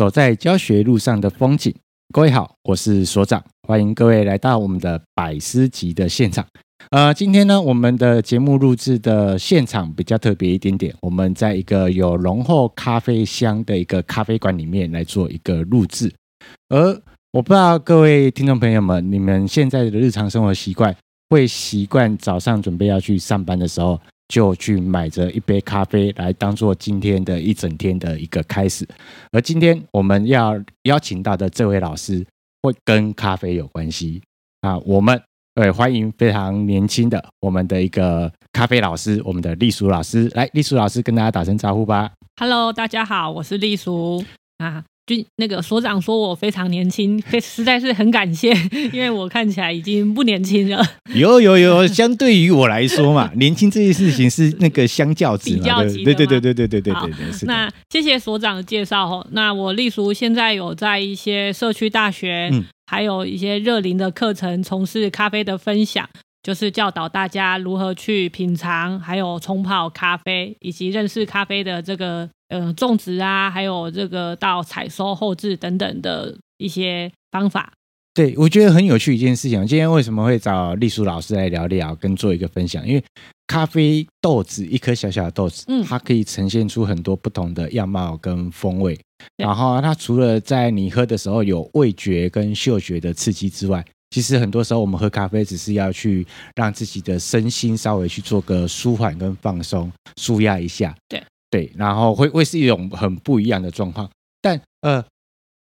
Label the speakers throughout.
Speaker 1: 走在教学路上的风景。各位好，我是所长，欢迎各位来到我们的百思集的现场。呃，今天呢，我们的节目录制的现场比较特别一点点，我们在一个有浓厚咖啡香的一个咖啡馆里面来做一个录制。而我不知道各位听众朋友们，你们现在的日常生活习惯，会习惯早上准备要去上班的时候，就去买着一杯咖啡来当做今天的一整天的一个开始。而今天我们要邀请到的这位老师，会跟咖啡有关系啊。我们对欢迎非常年轻的我们的一个咖啡老师，我们的丽淑老师。来，丽淑老师跟大家打声招呼吧。
Speaker 2: Hello，大家好，我是丽淑啊。那个所长说我非常年轻，实在是很感谢，因为我看起来已经不年轻了。
Speaker 1: 有有有，相对于我来说嘛，年轻这件事情是那个相较值嘛，比较级的。对对对对对对对对对。
Speaker 2: 那谢谢所长的介绍哦。那我隶属现在有在一些社区大学，嗯，还有一些热龄的课程，从事咖啡的分享。就是教导大家如何去品尝，还有冲泡咖啡，以及认识咖啡的这个呃种植啊，还有这个到采收、后置等等的一些方法。
Speaker 1: 对，我觉得很有趣一件事情。今天为什么会找隶属老师来聊聊，跟做一个分享？因为咖啡豆子一颗小小的豆子，嗯，它可以呈现出很多不同的样貌跟风味。然后它除了在你喝的时候有味觉跟嗅觉的刺激之外，其实很多时候，我们喝咖啡只是要去让自己的身心稍微去做个舒缓跟放松、舒压一下。
Speaker 2: 对
Speaker 1: 对，然后会会是一种很不一样的状况。但呃，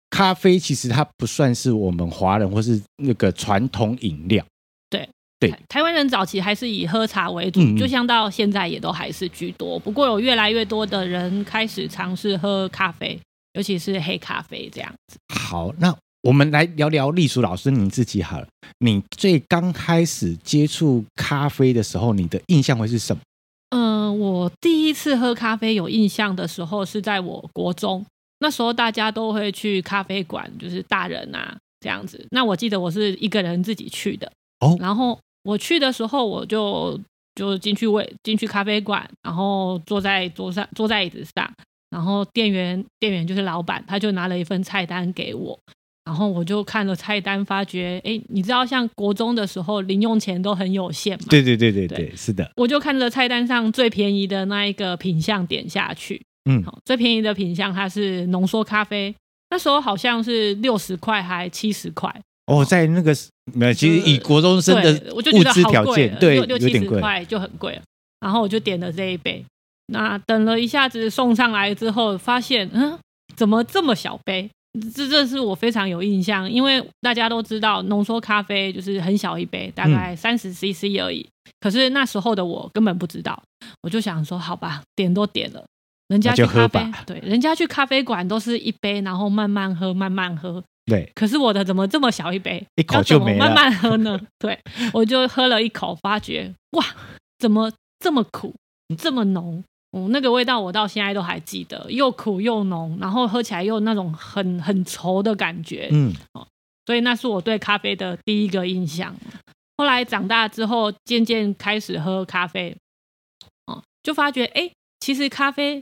Speaker 1: 咖啡其实它不算是我们华人或是那个传统饮料。
Speaker 2: 对
Speaker 1: 对，
Speaker 2: 台湾人早期还是以喝茶为主，就像到现在也都还是居多。不过有越来越多的人开始尝试喝咖啡，尤其是黑咖啡这样子。
Speaker 1: 好，那。我们来聊聊隶属老师你自己好了。你最刚开始接触咖啡的时候，你的印象会是什
Speaker 2: 么？我第一次喝咖啡有印象的时候是在我国中，那时候大家都会去咖啡馆，就是大人啊这样子。那我记得我是一个人自己去的哦。然后我去的时候，我就就进去位进去咖啡馆，然后坐在桌上坐在椅子上，然后店员店员就是老板，他就拿了一份菜单给我。然后我就看了菜单，发觉，哎，你知道，像国中的时候，零用钱都很有限嘛。
Speaker 1: 对对对对对，是的。
Speaker 2: 我就看着菜单上最便宜的那一个品相点下去。嗯，好，最便宜的品相它是浓缩咖啡，那时候好像是六十块还七十块。
Speaker 1: 哦，在那个没有，其实以国中生的物质条件，对，
Speaker 2: 六七十块就很贵了。然后我就点了这一杯，那等了一下子送上来之后，发现，嗯，怎么这么小杯？这这是我非常有印象，因为大家都知道浓缩咖啡就是很小一杯，大概三十 CC 而已。嗯。可是那时候的我根本不知道，我就想说，好吧，点都点了，人家去咖啡，对，人家去咖啡馆都是一杯，然后慢慢喝，慢慢喝。
Speaker 1: 对，
Speaker 2: 可是我的怎么这么小一杯，
Speaker 1: 一口就没了，
Speaker 2: 慢慢喝呢？对，我就喝了一口，发觉哇，怎么这么苦，这么浓？嗯，那个味道我到现在都还记得，又苦又浓，然后喝起来又那种很很稠的感觉。嗯，哦，所以那是我对咖啡的第一个印象。后来长大之后，渐渐开始喝咖啡，哦，就发觉，哎，其实咖啡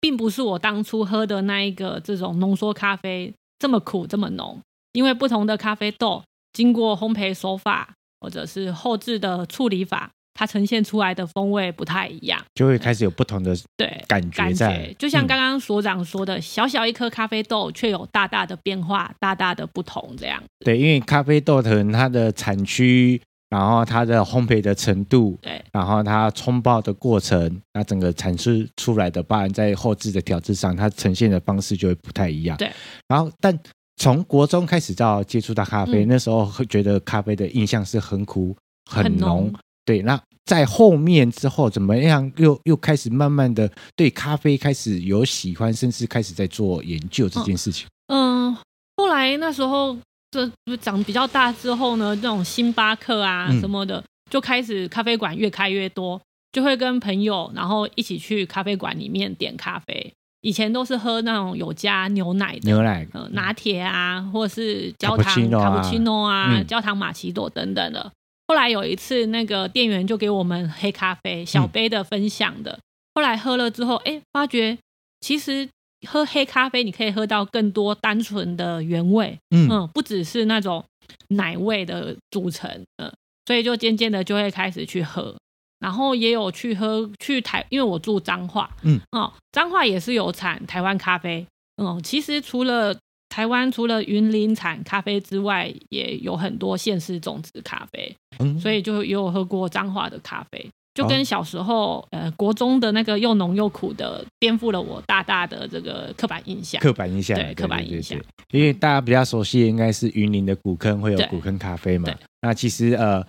Speaker 2: 并不是我当初喝的那一个这种浓缩咖啡这么苦这么浓，因为不同的咖啡豆经过烘焙手法或者是后置的处理法。它呈现出来的风味不太一样，
Speaker 1: 就会开始有不同的对感觉在。
Speaker 2: 对，就像刚刚所长说的，嗯、小小一颗咖啡豆却有大大的变化，大大的不同，这样。
Speaker 1: 对，因为咖啡豆可能它的产区，然后它的烘焙的程度，对，然后它冲泡的过程，那整个产出出来的，包含在后置的调制上，它呈现的方式就会不太一样。
Speaker 2: 对，
Speaker 1: 然后但从国中开始到接触到咖啡，嗯、那时候会觉得咖啡的印象是很苦、很浓。对，那在后面之后怎么样又？又又开始慢慢的对咖啡开始有喜欢，甚至开始在做研究这件事情。
Speaker 2: 嗯，嗯后来那时候这长比较大之后呢，这种星巴克啊什么的，嗯、就开始咖啡馆越开越多，就会跟朋友然后一起去咖啡馆里面点咖啡。以前都是喝那种有加牛奶的
Speaker 1: 牛奶、
Speaker 2: 呃、拿铁啊，或者是焦糖卡布奇诺啊、嗯、焦糖玛奇朵等等的。后来有一次，那个店员就给我们黑咖啡小杯的分享的。后来喝了之后，哎，发觉其实喝黑咖啡，你可以喝到更多单纯的原味，
Speaker 1: 嗯，
Speaker 2: 嗯，不只是那种奶味的组成，嗯，所以就渐渐的就会开始去喝，然后也有去喝去台，因为我住彰化，
Speaker 1: 嗯，
Speaker 2: 哦，彰化也是有产台湾咖啡，嗯，其实除了台湾除了云林产咖啡之外，也有很多县市种植咖啡，嗯，所以就也有喝过彰化的咖啡，就跟小时候、哦、呃国中的那个又浓又苦的，颠覆了我大大的这个刻板印象。
Speaker 1: 刻板印象，
Speaker 2: 对，刻板印象。
Speaker 1: 因为大家比较熟悉的应该是云林的古坑会有古坑咖啡嘛，那其实呃。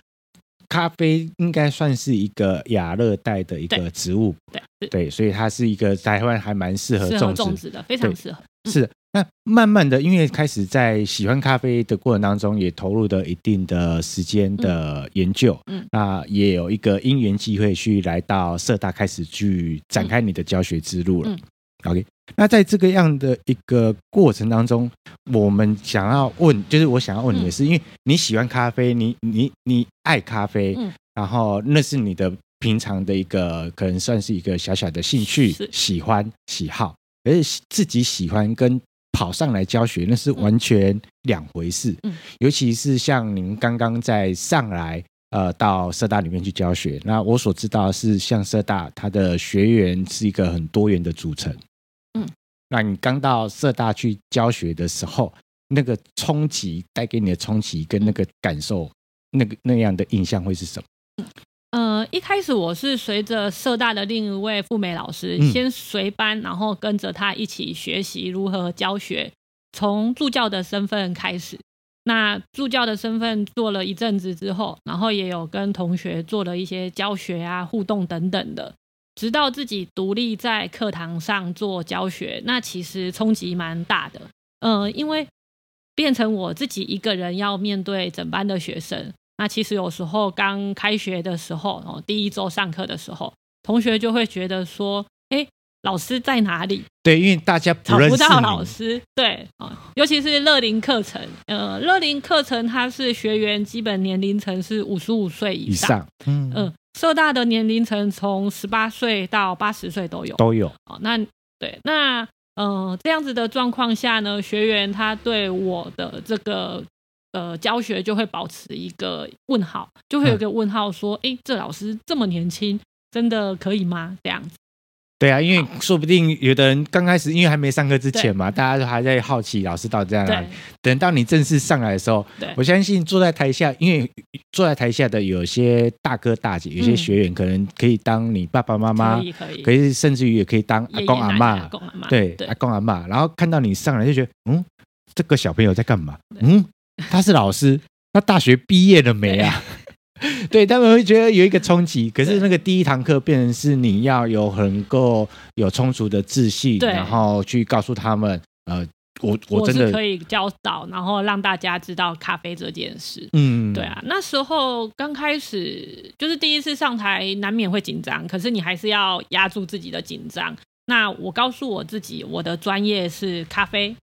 Speaker 1: 咖啡应该算是一个亚热带的一个植物，对。对，所以它是一个台湾还蛮适合种植，
Speaker 2: 种植的，非常适合。
Speaker 1: 是的，那慢慢的，因为开始在喜欢咖啡的过程当中，也投入了一定的时间的研究，嗯，那也有一个因缘机会去来到社大，开始去展开你的教学之路了。嗯。嗯、OK。那在这个样的一个过程当中，我们想要问，就是我想要问你的是，因为你喜欢咖啡，你你你爱咖啡，然后那是你的平常的一个，可能算是一个小小的兴趣、喜欢、喜好，而是自己喜欢跟跑上来教学，那是完全两回事。尤其是像您刚刚在上来，呃，到社大里面去教学，那我所知道的是，像社大它的学员是一个很多元的组成。嗯那你刚到社大去教学的时候，那个冲击带给你的冲击跟那个感受，那个那样的印象会是什么？
Speaker 2: 呃，一开始我是随着社大的另一位赴美老师先随班，然后跟着他一起学习如何教学，从助教的身份开始。那助教的身份做了一阵子之后，然后也有跟同学做了一些教学啊、互动等等的。直到自己独立在课堂上做教学，那其实冲击蛮大的。嗯、呃，因为变成我自己一个人要面对整班的学生，那其实有时候刚开学的时候，哦，第一周上课的时候，同学就会觉得说：“哎，老师在哪里？”
Speaker 1: 对，因为大家不
Speaker 2: 找不到老师。对啊，尤其是乐龄课程，呃，乐龄课程它是学员基本年龄层是五十五岁以上。以上嗯。呃社大的年龄层从十八岁到八十岁都有，
Speaker 1: 都有。
Speaker 2: 哦，那对，那呃这样子的状况下呢，学员他对我的这个呃教学就会保持一个问号，就会有一个问号说，哎、嗯，这老师这么年轻，真的可以吗？这样子。
Speaker 1: 对啊，因为说不定有的人刚开始，因为还没上课之前嘛，大家都还在好奇老师到底在哪里。等到你正式上来的时候，我相信坐在台下，因为坐在台下的有些大哥大姐，有些学员可能可以当你爸爸妈妈，可以，可以，可以甚至于也可以当阿公阿妈，对，阿公阿妈。然后看到你上来就觉得，嗯，这个小朋友在干嘛？嗯，他是老师，他大学毕业了没啊？对，他们会觉得有一个冲击，可是那个第一堂课变成是你要有很够有充足的自信，然后去告诉他们，呃，我我真的
Speaker 2: 可以教导，然后让大家知道咖啡这件事。嗯，对啊，那时候刚开始就是第一次上台，难免会紧张，可是你还是要压住自己的紧张。那我告诉我自己，我的专业是咖啡。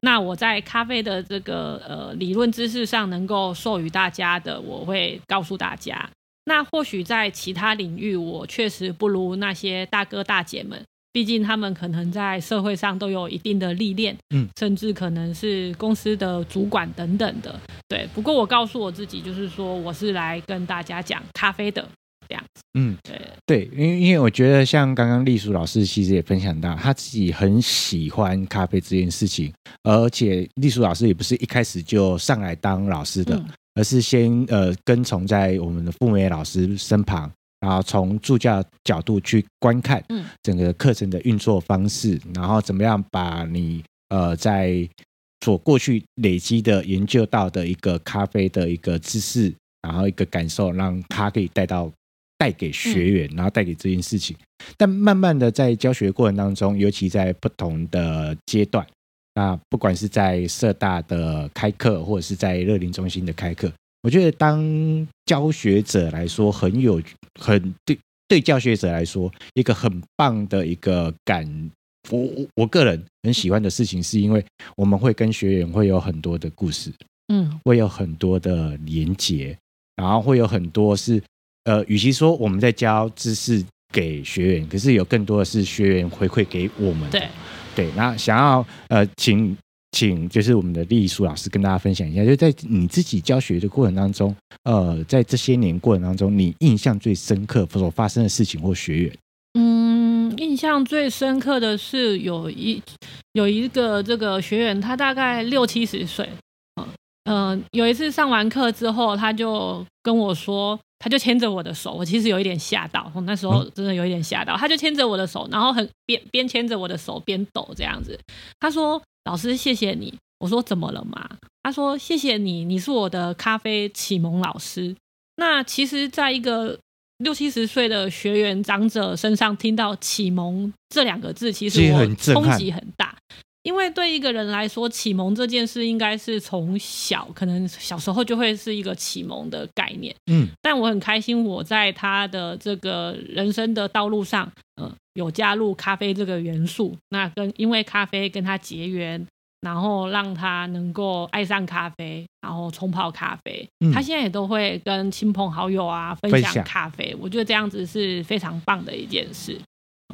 Speaker 2: 那我在咖啡的这个呃理论知识上能够授予大家的，我会告诉大家。那或许在其他领域，我确实不如那些大哥大姐们，毕竟他们可能在社会上都有一定的历练，嗯，甚至可能是公司的主管等等的。对，不过我告诉我自己，就是说我是来跟大家讲咖啡的。这样子，嗯，对。
Speaker 1: 对，因为因为我觉得像刚刚丽淑老师其实也分享到，他自己很喜欢咖啡这件事情，而且丽淑老师也不是一开始就上来当老师的，嗯、而是先呃跟从在我们的傅美老师身旁，然后从助教角度去观看，整个课程的运作方式，然后怎么样把你呃在所过去累积的研究到的一个咖啡的一个知识，然后一个感受，让他可以带到。带给学员，然后带给这件事情。但慢慢的在教学过程当中，尤其在不同的阶段，那不管是在社大的开课，或者是在乐龄中心的开课，我觉得当教学者来说，很有很对对教学者来说，一个很棒的一个感。我我我个人很喜欢的事情，是因为我们会跟学员会有很多的故事，嗯，会有很多的连结，然后会有很多是。呃，与其说我们在教知识给学员，可是有更多的是学员回馈给我们。
Speaker 2: 对，
Speaker 1: 对，那想要呃，请请就是我们的丽淑老师跟大家分享一下，就在你自己教学的过程当中，呃，在这些年过程当中，你印象最深刻所发生的事情或学员。
Speaker 2: 嗯，印象最深刻的是有一有一个这个学员，他大概六七十岁，嗯、呃、有一次上完课之后，他就跟我说，他就牵着我的手，我其实有一点吓到，我那时候真的有一点吓到，他就牵着我的手，然后很边边牵着我的手边抖这样子，他说：“老师，谢谢你。”我说：“怎么了嘛？”他说：“谢谢你，你是我的咖啡启蒙老师。”那其实，在一个六七十岁的学员长者身上听到“启蒙”这两个字，其实我冲击很大。因为对一个人来说，启蒙这件事应该是从小，可能小时候就会是一个启蒙的概念。嗯，但我很开心，我在他的这个人生的道路上，嗯、呃，有加入咖啡这个元素。那跟因为咖啡跟他结缘。然后让他能够爱上咖啡，然后冲泡咖啡。嗯、他现在也都会跟亲朋好友啊分享咖啡。我觉得这样子是非常棒的一件事。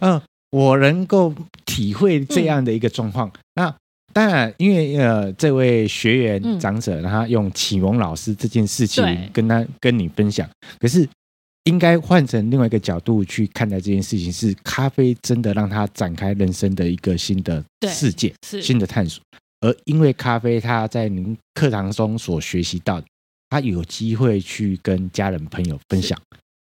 Speaker 1: 嗯、呃，我能够体会这样的一个状况。嗯、那当然，因为呃，这位学员长者，嗯、他用启蒙老师这件事情跟他跟你分享。可是，应该换成另外一个角度去看待这件事情，是咖啡真的让他展开人生的一个新的世界，新的探索。而因为咖啡，他在您课堂中所学习到，他有机会去跟家人朋友分享，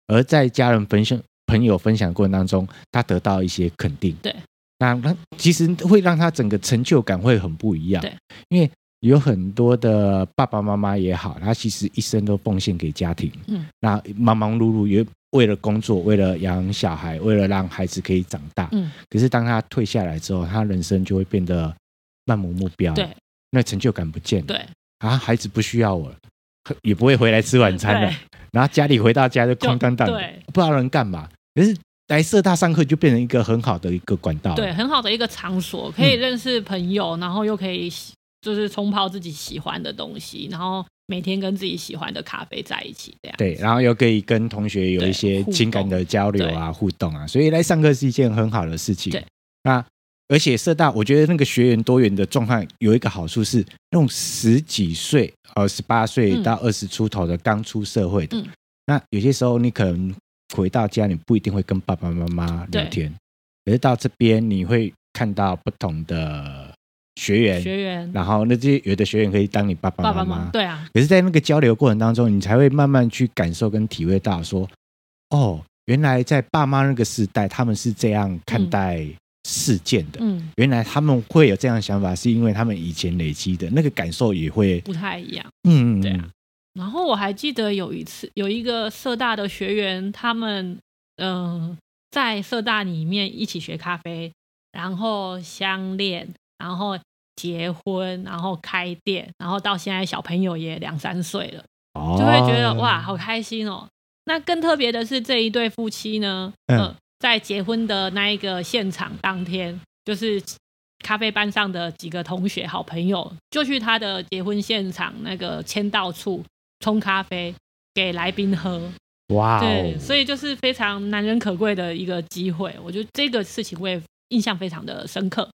Speaker 1: 而在家人分享朋友分享过程当中，他得到一些肯定。对，那那其实会让他整个成就感会很不一样。对，因为有很多的爸爸妈妈也好，他其实一生都奉献给家庭。嗯，那忙忙碌碌也为了工作，为了养小孩，为了让孩子可以长大。嗯，可是当他退下来之后，他人生就会变得。漫无目标，对，那成就感不见了，对啊，孩子不需要我了，也不会回来吃晚餐了，然后家里回到家就空荡荡的，不知道能干嘛。可是来社大上课就变成一个很好的一个管道，对，很好的一个场所，可以认识朋友，然后又可以就是冲泡自己喜欢的东西，然后每天跟自己喜欢的咖啡在一起，这样对，然后又可以跟同学有一些情感的交流啊、互动啊，所以来上课是一件很好的事情。对，那。而且社大，我觉得那个学员多元的状况有一个好处是，那种十几岁、呃十八岁到二十出头的刚出社会的，嗯、那有些时候你可能回到家，你不一定会跟爸爸妈妈聊天，可是到这边你会看到不同的学员，学员，然后那些有的学员可以当你爸爸妈妈，对啊。可是，在那个交流过程当中，你才会慢慢去感受跟体会到说，哦，原来在爸妈那个时代，他们是这样看待、嗯。事件的，嗯，原来他们会有这样的想法，是因为他们以前累积的那个感受也会不太一样，嗯，对啊。然后我还记得有一次，有一个社大的学员，他们嗯、呃，在社大里面一起学咖啡，然后相恋，然后结婚，然后开店，然后到现在小朋友也两三岁了，哦、就会觉得哇，好开心哦。那更特别的是这一对夫妻呢，嗯。呃在结婚的那一个现场当天，就是咖啡班上的几个同学、好朋友，就去他的结婚现场那个签到处冲咖啡给来宾喝。哇 Wow，对，所以就是非常难能可贵的一个机会。我觉得这个事情我也印象非常的深刻。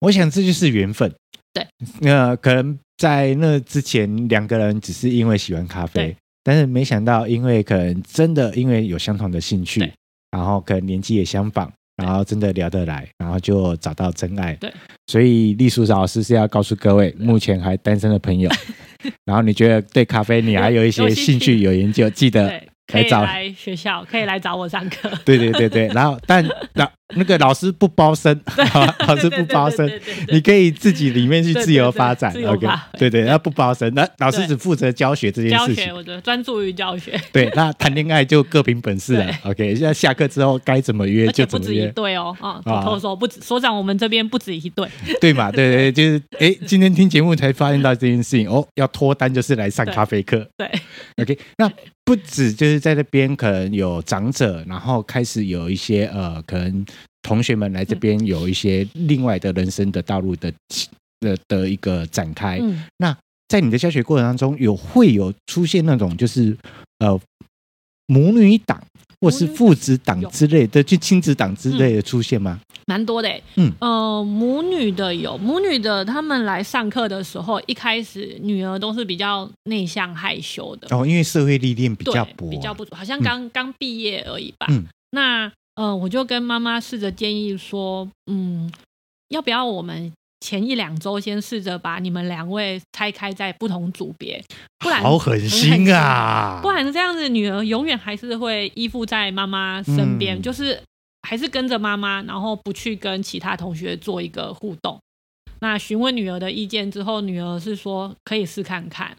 Speaker 1: 我想这就是缘分。对，那可能在那之前，两个人只是因为喜欢咖啡，但是没想到，因为可能真的因为有相同的兴趣。然后可能年纪也相仿，然后真的聊得来，然后就找到真爱。对，所以栗树老师是要告诉各位，目前还单身的朋友，然后你觉得对咖啡你还有一些兴趣有研究，记得。可以来学校，可以来找我上课。对对对对，然后但老那个老师不包生，老师不包生，你可以自己里面去自由发展。OK，对对，那不包生，那老师只负责教学这件事情。教学，我觉得专注于教学。对，那谈恋爱就各凭本事了。OK，现在下课之后该怎么约就怎么约。不止一对哦，啊，偷偷说不止，所长我们这边不止一对。对嘛？对对，就是哎，今天听节目才发现到这件事情哦，要脱单就是来上咖啡课。对，OK，那。不止就是在那边可能有长者，然后开始有一些呃，可能同学们来这边有一些另外的人生的道路的的的一个展开。嗯、那在你的教学过程当中，有会有出现那种就是呃母女党或是父子党之类的，就亲子党之类的出现吗？
Speaker 2: 蛮多的，嗯，呃，母女的有母女的，他们来上课的时候，一开始女儿都是比较内向害羞的。
Speaker 1: 哦，因为社会历练比较薄，
Speaker 2: 比较不足，好像刚刚毕业而已吧。嗯，那呃，我就跟妈妈试着建议说，嗯，要不要我们前一两周先试着把你们两位拆开在不同组别，不然
Speaker 1: 好狠心啊，
Speaker 2: 不然这样子女儿永远还是会依附在妈妈身边，嗯、就是。还是跟着妈妈，然后不去跟其他同学做一个互动。那询问女儿的意见之后，女儿是说可以试看看。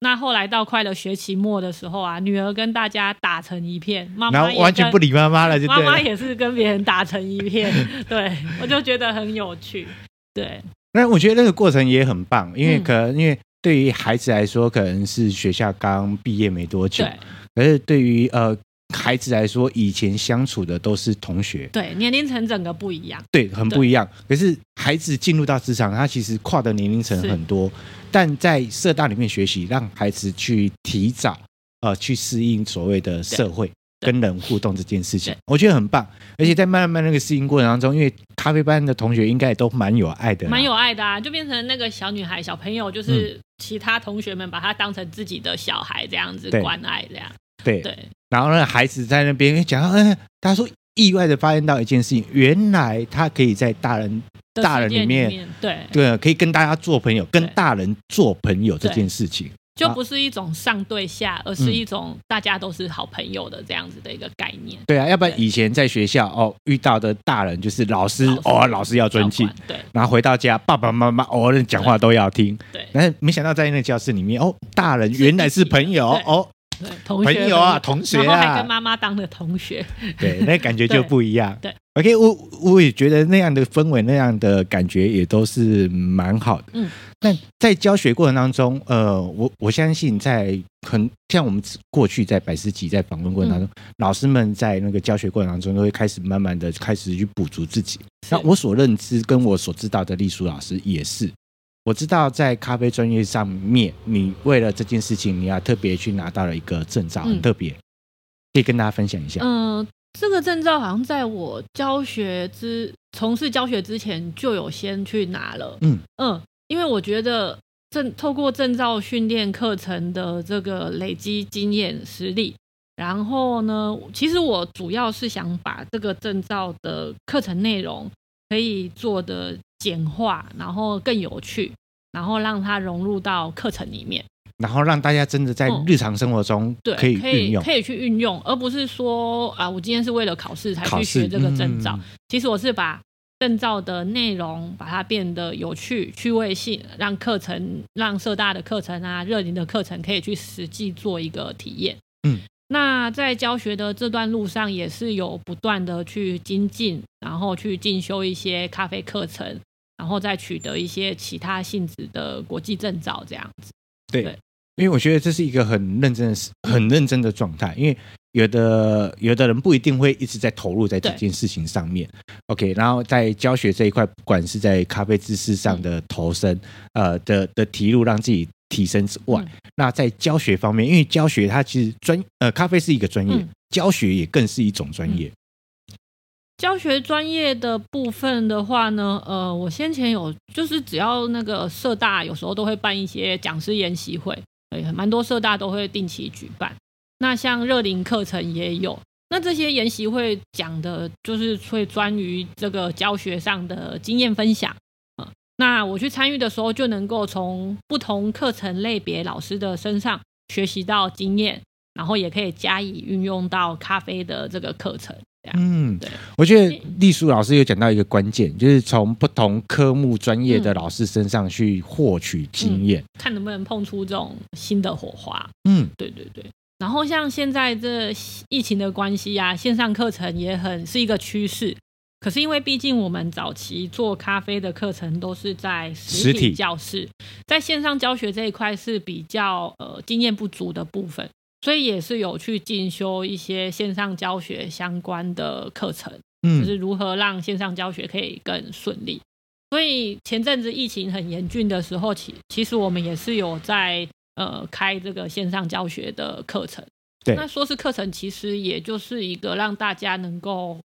Speaker 2: 好，那后来到快了学期末的时候啊，女儿跟大家打成一片，妈妈
Speaker 1: 完全不理妈妈了，就
Speaker 2: 妈妈也是跟别人打成一片。对，我就觉得很有趣。对，
Speaker 1: 那我觉得那个过程也很棒，因为可能因为对于孩子来说，可能是学校刚毕业没多久，可是对于呃。孩子来说，以前相处的都是同学，
Speaker 2: 对，年龄层整个不一样，
Speaker 1: 对，很不一样。可是孩子进入到职场，他其实跨的年龄层很多，但在社大里面学习，让孩子去提早呃去适应所谓的社会跟人互动这件事情，我觉得很棒。而且在慢慢那个适应过程当中，因为咖啡班的同学应该也都蛮有爱的，
Speaker 2: 蛮有爱的啊，就变成那个小女孩、小朋友，就是其他同学们把她当成自己的小孩这样子关爱这样。
Speaker 1: 对。对，然后呢，孩子在那边讲，嗯，他说意外的发现到一件事情，原来他可以在大人大人里面，对。对，可以跟大家做朋友，跟大人做朋友这件事情，
Speaker 2: 就不是一种上对下，而是一种大家都是好朋友的这样子的一个概念。
Speaker 1: 对啊，要不然以前在学校哦遇到的大人就是老师，老师哦，老师要尊敬，对，然后回到家爸爸妈妈偶尔讲话都要听，对，但是没想到在那个教室里面哦，大人原来是朋友哦。
Speaker 2: 同学
Speaker 1: 朋友啊，同学啊，然后
Speaker 2: 还跟妈妈当的同学，
Speaker 1: 对，那感觉就不一样。
Speaker 2: 对，对
Speaker 1: ，OK，我我也觉得那样的氛围，那样的感觉也都是蛮好的。嗯，但在教学过程当中，呃，我我相信在很像我们过去在百思集在访问过程当中，嗯、老师们在那个教学过程当中都会开始慢慢的开始去补足自己。那我所认知跟我所知道的丽书老师也是。我知道在咖啡专业上面，你为了这件事情，你要特别去拿到了一个证照，很特别，可以跟大家分享一下。
Speaker 2: 嗯、呃，这个证照好像在我教学之从事教学之前就有先去拿了。嗯嗯，因为我觉得证透过证照训练课程的这个累积经验实力，然后呢，其实我主要是想把这个证照的课程内容可以做的。简化，然后更有趣，然后让它融入到课程里面，
Speaker 1: 然后让大家真的在日常生活中可以运用，
Speaker 2: 嗯、可以可以去运用，而不是说啊，我今天是为了考试才去学这个证照。嗯、其实我是把证照的内容把它变得有趣、趣味性，让课程、让社大的课程啊、热龄的课程可以去实际做一个体验。嗯。那在教学的这段路上，也是有不断的去精进，然后去进修一些咖啡课程。然后再取得一些其他性质的国际证照，这样子。
Speaker 1: 对，对，因为我觉得这是一个很认真的、很认真的状态。因为有的有的人不一定会一直在投入在这件事情上面。OK，然后在教学这一块，不管是在咖啡知识上的投身，呃的的提入，让自己提升之外，嗯、那在教学方面，因为教学它其实专呃咖啡是一个专业，嗯、教学也更是一种专业。
Speaker 2: 教学专业的部分的话呢，呃，我先前有就是只要那个社大有时候都会办一些讲师研习会，对，蛮多社大都会定期举办。那像热龄课程也有，那这些研习会讲的就是会专于这个教学上的经验分享。那我去参与的时候，就能够从不同课程类别老师的身上学习到经验，然后也可以加以运用到咖啡的这个课程。
Speaker 1: 嗯，对，我觉得丽书老师有讲到一个关键，就是从不同科目专业的老师身上去获取经验，嗯，
Speaker 2: 看能不能碰出这种新的火花。嗯，对对对。然后像现在这疫情的关系啊，线上课程也很是一个趋势。可是因为毕竟我们早期做咖啡的课程都是在实体教室，在线上教学这一块是比较呃经验不足的部分。所以也是有去进修一些线上教学相关的课程，嗯，就是如何让线上教学可以更顺利。所以前阵子疫情很严峻的时候，其其实我们也是有在呃开这个线上教学的课程。对，那说是课程，其实也就是一个让大家能够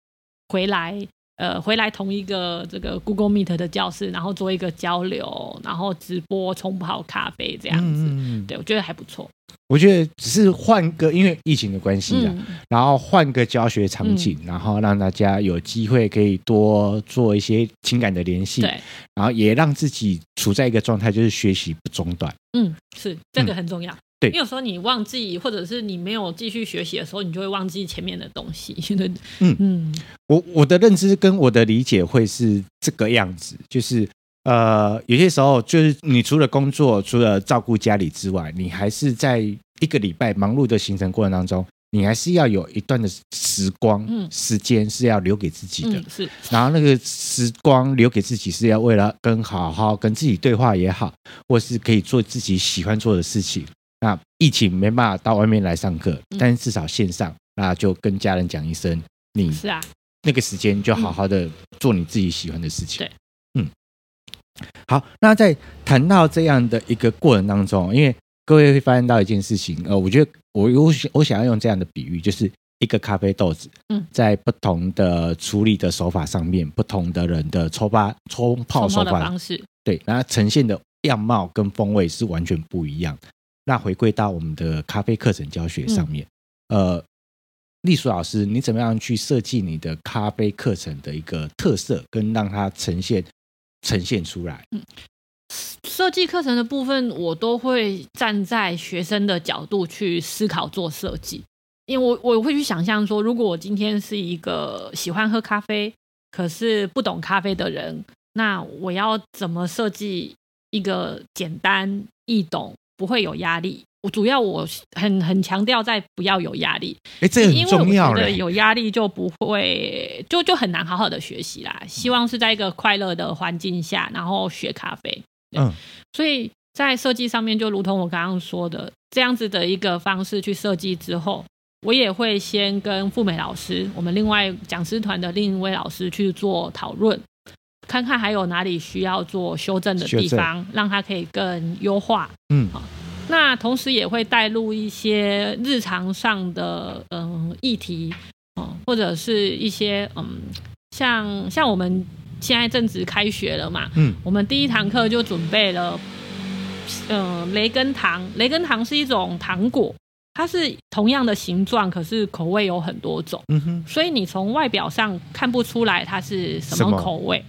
Speaker 2: 回来呃回来同一个这个 Google Meet 的教室，然后做一个交流，然后直播冲泡咖啡这样子。嗯、对，我觉得还不错。
Speaker 1: 我觉得只是换个，因为疫情的关系啊，嗯、然后换个教学场景，嗯、然后让大家有机会可以多做一些情感的联系，
Speaker 2: 对，
Speaker 1: 然后也让自己处在一个状态，就是学习不中断。
Speaker 2: 嗯，是这个很重要。
Speaker 1: 嗯、对，
Speaker 2: 因为有时候你忘记，或者是你没有继续学习的时候，你就会忘记前面的东西。对，
Speaker 1: 嗯嗯，我我的认知跟我的理解会是这个样子，就是。呃，有些时候就是你除了工作，除了照顾家里之外，你还是在一个礼拜忙碌的行程过程当中，你还是要有一段的时光、嗯、时间是要留给自己的。
Speaker 2: 嗯、是，
Speaker 1: 然后那个时光留给自己是要为了跟好好跟自己对话也好，或是可以做自己喜欢做的事情。那疫情没办法到外面来上课，嗯、但是至少线上，那就跟家人讲一声，你是啊，那个时间就好好的做你自己喜欢的事情。
Speaker 2: 对。
Speaker 1: 好，那在谈到这样的一个过程当中，因为各位会发现到一件事情，呃，我觉得我我我想要用这样的比喻，就是一个咖啡豆子，嗯，在不同的处理的手法上面，不同的人的冲发冲泡手法
Speaker 2: 方式，
Speaker 1: 对，然后呈现的样貌跟风味是完全不一样。那回归到我们的咖啡课程教学上面，嗯、呃，丽淑老师，你怎么样去设计你的咖啡课程的一个特色，跟让它呈现？呈现出来。嗯，
Speaker 2: 设计课程的部分，我都会站在学生的角度去思考做设计，因为我我会去想象说，如果我今天是一个喜欢喝咖啡，可是不懂咖啡的人，那我要怎么设计一个简单易懂，不会有压力？我主要我很很强调在不要有压力，
Speaker 1: 哎，这很重要。
Speaker 2: 对，有压力就不会，就就很难好好的学习啦。希望是在一个快乐的环境下，然后学咖啡。嗯，所以在设计上面，就如同我刚刚说的，这样子的一个方式去设计之后，我也会先跟富美老师，我们另外讲师团的另一位老师去做讨论，看看还有哪里需要做修正的地方，让它可以更优化。嗯，好。那同时也会带入一些日常上的嗯、呃、议题，哦，或者是一些嗯，像像我们现在正值开学了嘛，嗯，我们第一堂课就准备了，嗯、呃，雷根糖。雷根糖是一种糖果，它是同样的形状，可是口味有很多种，嗯哼，所以你从外表上看不出来它是什么口味，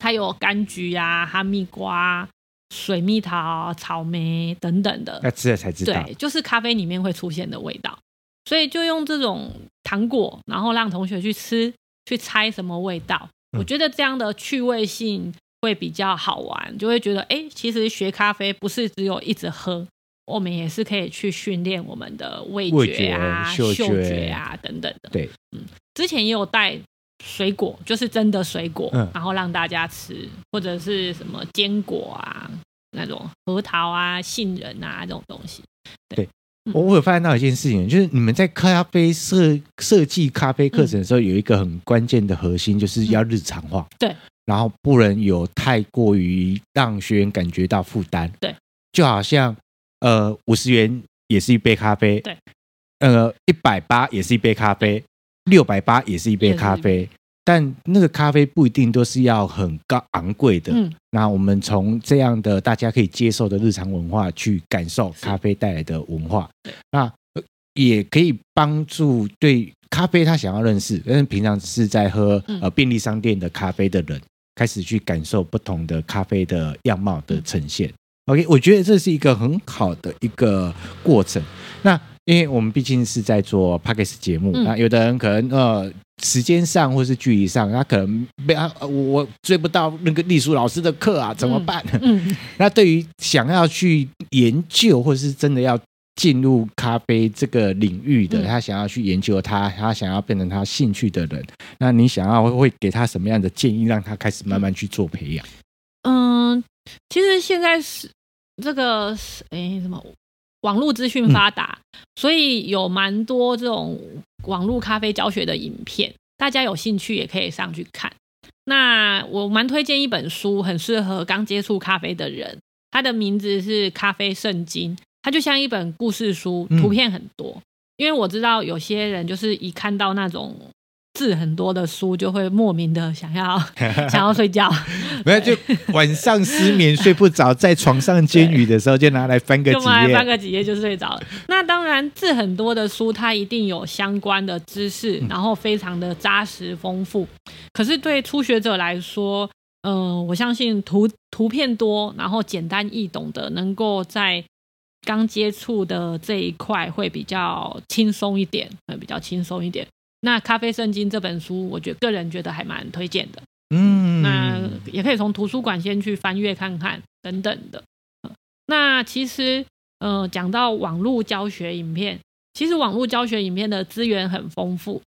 Speaker 2: 它有柑橘啊、哈密瓜。水蜜桃、草莓等等的，
Speaker 1: 那吃了才知道。
Speaker 2: 对，就是咖啡里面会出现的味道，所以就用这种糖果，然后让同学去吃，去猜什么味道。嗯、我觉得这样的趣味性会比较好玩，就会觉得，哎，其实学咖啡不是只有一直喝，我们也是可以去训练我们的味觉啊、嗅觉啊等等的。
Speaker 1: 对，
Speaker 2: 嗯，之前也有带。水果就是真的水果，嗯、然后让大家吃，或者是什么坚果啊，那种核桃啊、杏仁啊这种东西。对，
Speaker 1: 对我有发现到一件事情，就是你们在咖啡设设计咖啡课程的时候，有一个很关键的核心，就是要日常化。
Speaker 2: 嗯、对，
Speaker 1: 然后不能有太过于让学员感觉到负担。
Speaker 2: 对，
Speaker 1: 就好像呃五十元也是一杯咖啡，
Speaker 2: 对，
Speaker 1: 呃一百八也是一杯咖啡。六百八也是一杯咖啡，但那个咖啡不一定都是要很高昂贵的。嗯，那我们从这样的大家可以接受的日常文化去感受咖啡带来的文化，那也可以帮助对咖啡他想要认识，但是平常只是在喝呃便利商店的咖啡的人，开始去感受不同的咖啡的样貌的呈现。OK，我觉得这是一个很好的一个过程。那因为我们毕竟是在做 Podcast 节目，那、嗯、有的人可能呃时间上或是距离上，他可能被啊我追不到那个丽书老师的课啊，怎么办？嗯嗯、那对于想要去研究或是真的要进入咖啡这个领域的，嗯、他想要去研究他，他想要变成他兴趣的人，那你想要会给他什么样的建议，让他开始慢慢去做培养？
Speaker 2: 嗯，其实现在是这个哎什么？网络资讯发达，嗯、所以有蛮多这种网络咖啡教学的影片，大家有兴趣也可以上去看。那我蛮推荐一本书，很适合刚接触咖啡的人。它的名字是《咖啡圣经》，它就像一本故事书，图片很多。嗯、因为我知道有些人就是一看到那种字很多的书，就会莫名的想要 想要睡觉，
Speaker 1: 没有就晚上失眠睡不着，在床上煎鱼的时候就拿来翻个 几页，
Speaker 2: 翻个几页就睡着了。那当然字很多的书，它一定有相关的知识，然后非常的扎实丰富。可是对初学者来说，嗯、呃，我相信图图片多，然后简单易懂的，能够在刚接触的这一块会比较轻松一点，会比较轻松一点。那《咖啡圣经》这本书，我觉得个人觉得还蛮推荐的。嗯，那也可以从图书馆先去翻阅看看，等等的。那其实，呃，讲到网络教学影片，其实网络教学影片的资源很丰富。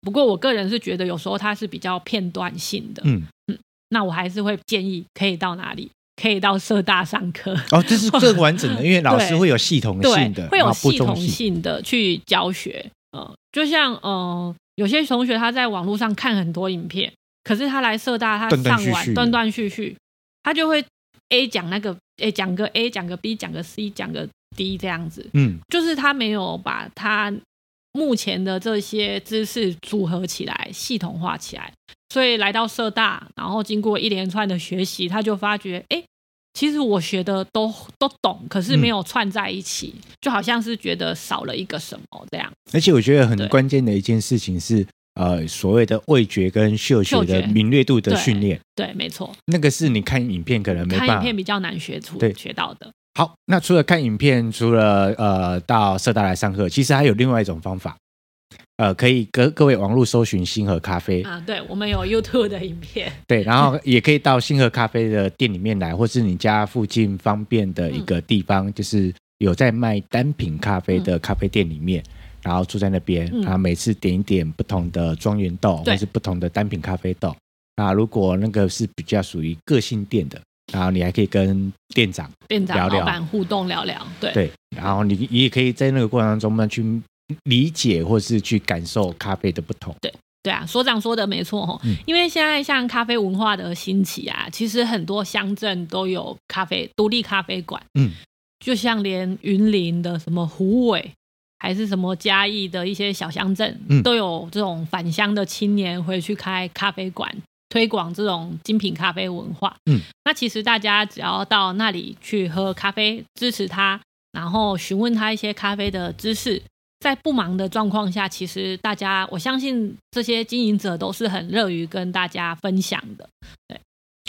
Speaker 2: 不过，我个人是觉得有时候它是比较片段性的。嗯嗯，那我还是会建议可以到哪里？可以到社大上课。哦，
Speaker 1: 这是更完整的，因为老师会有系统性的，
Speaker 2: 会有系统性的去教学。呃，就像呃，有些同学他在网络上看很多影片，可是他来社大，他上完断断续续，他就会 A 讲那个，诶讲个 A，讲个 B，讲个 C，讲个 D 这样子。嗯，就是他没有把他目前的这些知识组合起来，系统化起来，所以来到社大，然后经过一连串的学习，他就发觉，哎。其实我学的都都懂，可是没有串在一起，嗯、就好像是觉得少了一个什么这样。
Speaker 1: 而且我觉得很关键的一件事情是，呃，所谓的味觉跟嗅觉的敏锐度的训练。
Speaker 2: 对，没错。
Speaker 1: 那个是你看影片可能没办法，
Speaker 2: 看影片比较难学出学到的。
Speaker 1: 好，那除了看影片，除了呃到社大来上课，其实还有另外一种方法。呃，可以各各位网络搜寻星河咖啡
Speaker 2: 啊，对，我们有 YouTube 的影片，
Speaker 1: 对，然后也可以到星河咖啡的店里面来，或是你家附近方便的一个地方，嗯、就是有在卖单品咖啡的咖啡店里面，嗯、然后住在那边，然后每次点一点不同的庄园豆，嗯、或是不同的单品咖啡豆。那如果那个是比较属于个性店的，然后你还可以跟店长、
Speaker 2: 店长、
Speaker 1: 聊聊
Speaker 2: 老板互动聊聊，对
Speaker 1: 对，然后你你也可以在那个过程当中呢去。理解或是去感受咖啡的不同。
Speaker 2: 对对啊，所长说的没错哈，嗯、因为现在像咖啡文化的兴起啊，其实很多乡镇都有咖啡独立咖啡馆。嗯，就像连云林的什么虎尾，还是什么嘉义的一些小乡镇，嗯、都有这种返乡的青年会去开咖啡馆，推广这种精品咖啡文化。嗯，那其实大家只要到那里去喝咖啡，支持他，然后询问他一些咖啡的知识。在不忙的状况下，其实大家我相信这些经营者都是很乐于跟大家分享的。对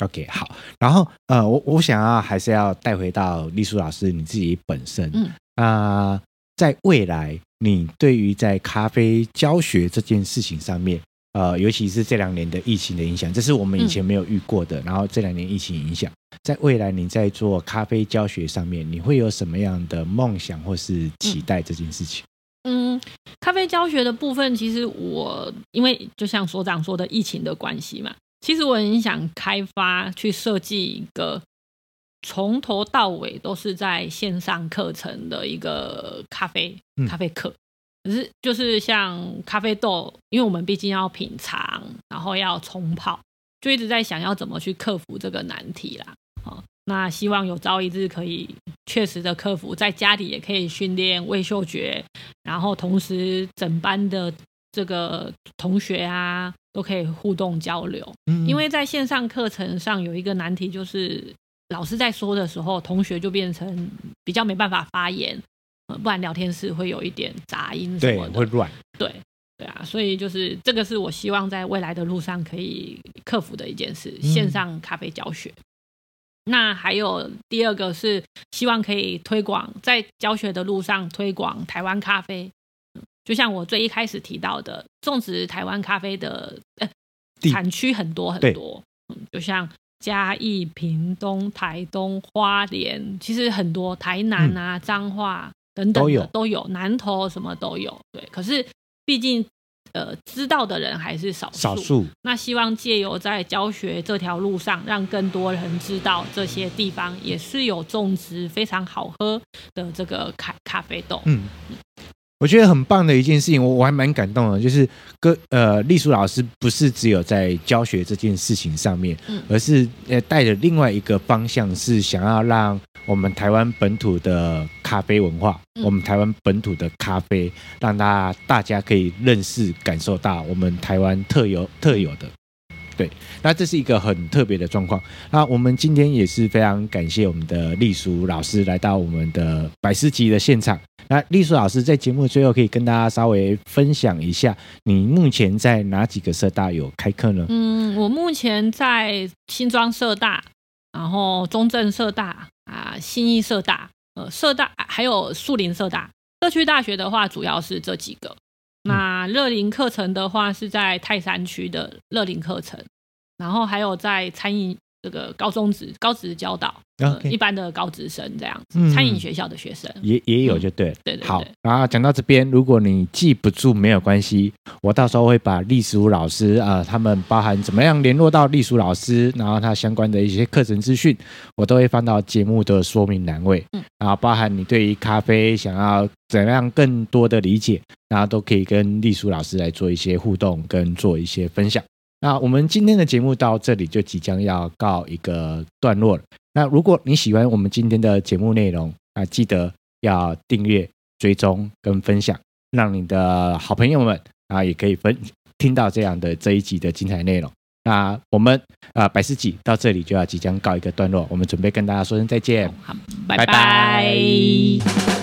Speaker 1: ，OK，好。然后呃，我我想要还是要带回到丽舒老师你自己本身。嗯啊、呃，在未来，你对于在咖啡教学这件事情上面，呃，尤其是这两年的疫情的影响，这是我们以前没有遇过的。嗯、然后这两年疫情影响，在未来你在做咖啡教学上面，你会有什么样的梦想或是期待这件事情？
Speaker 2: 咖啡教学的部分，其实我因为就像所长说的，疫情的关系嘛，其实我很想开发去设计一个从头到尾都是在线上课程的一个咖啡咖啡课。可是就是像咖啡豆，因为我们毕竟要品尝，然后要冲泡，就一直在想要怎么去克服这个难题啦。那希望有朝一日可以确实的克服，在家里也可以训练味嗅觉，然后同时整班的这个同学啊都可以互动交流。嗯，因为在线上课程上有一个难题，就是老师在说的时候，同学就变成比较没办法发言，不然聊天室会有一点杂音什么的，
Speaker 1: 对，会乱。
Speaker 2: 对对啊，所以就是这个是我希望在未来的路上可以克服的一件事，线上咖啡教学。那还有第二个是希望可以推广在教学的路上推广台湾咖啡，就像我最一开始提到的，种植台湾咖啡的呃产区很多很多，嗯，就像嘉义、屏东、台东、花莲，其实很多台南啊、彰化等等的都有，都有南投什么都有，对，可是毕竟。呃，知道的人还是少数。少数。那希望借由在教学这条路上，让更多人知道这些地方也是有种植非常好喝的这个咖咖啡豆。嗯，
Speaker 1: 我觉得很棒的一件事情，我我还蛮感动的，就是跟呃丽书老师不是只有在教学这件事情上面，嗯、而是呃带着另外一个方向，是想要让我们台湾本土的咖啡文化，嗯、我们台湾本土的咖啡，让大家大家可以认识、感受到我们台湾特有特有的。对，那这是一个很特别的状况。那我们今天也是非常感谢我们的丽书老师来到我们的百思集的现场。那丽素老师在节目最后可以跟大家稍微分享一下，你目前在哪几个社大有开课呢？
Speaker 2: 嗯，我目前在新庄社大，然后中正社大啊，新义社大，呃，社大还有树林社大。社区大学的话，主要是这几个。那乐林课程的话，是在泰山区的乐林课程，然后还有在餐饮这个高中职、高职教导。Okay. 一般的高职生这样子，嗯、餐饮学校的学生
Speaker 1: 也也有就对、嗯，对对对。好，然后讲到这边，如果你记不住没有关系，我到时候会把丽书老师啊、呃，他们包含怎么样联络到丽书老师，然后他相关的一些课程资讯，我都会放到节目的说明栏位。嗯，然后包含你对于咖啡想要怎样更多的理解，然后都可以跟丽书老师来做一些互动跟做一些分享。那我们今天的节目到这里就即将要告一个段落了。那如果你喜欢我们今天的节目内容啊，记得要订阅、追踪跟分享，让你的好朋友们啊也可以分听到这样的这一集的精彩内容。那我们啊百师集到这里就要即将告一个段落，我们准备跟大家说声再见，
Speaker 2: 好，拜拜。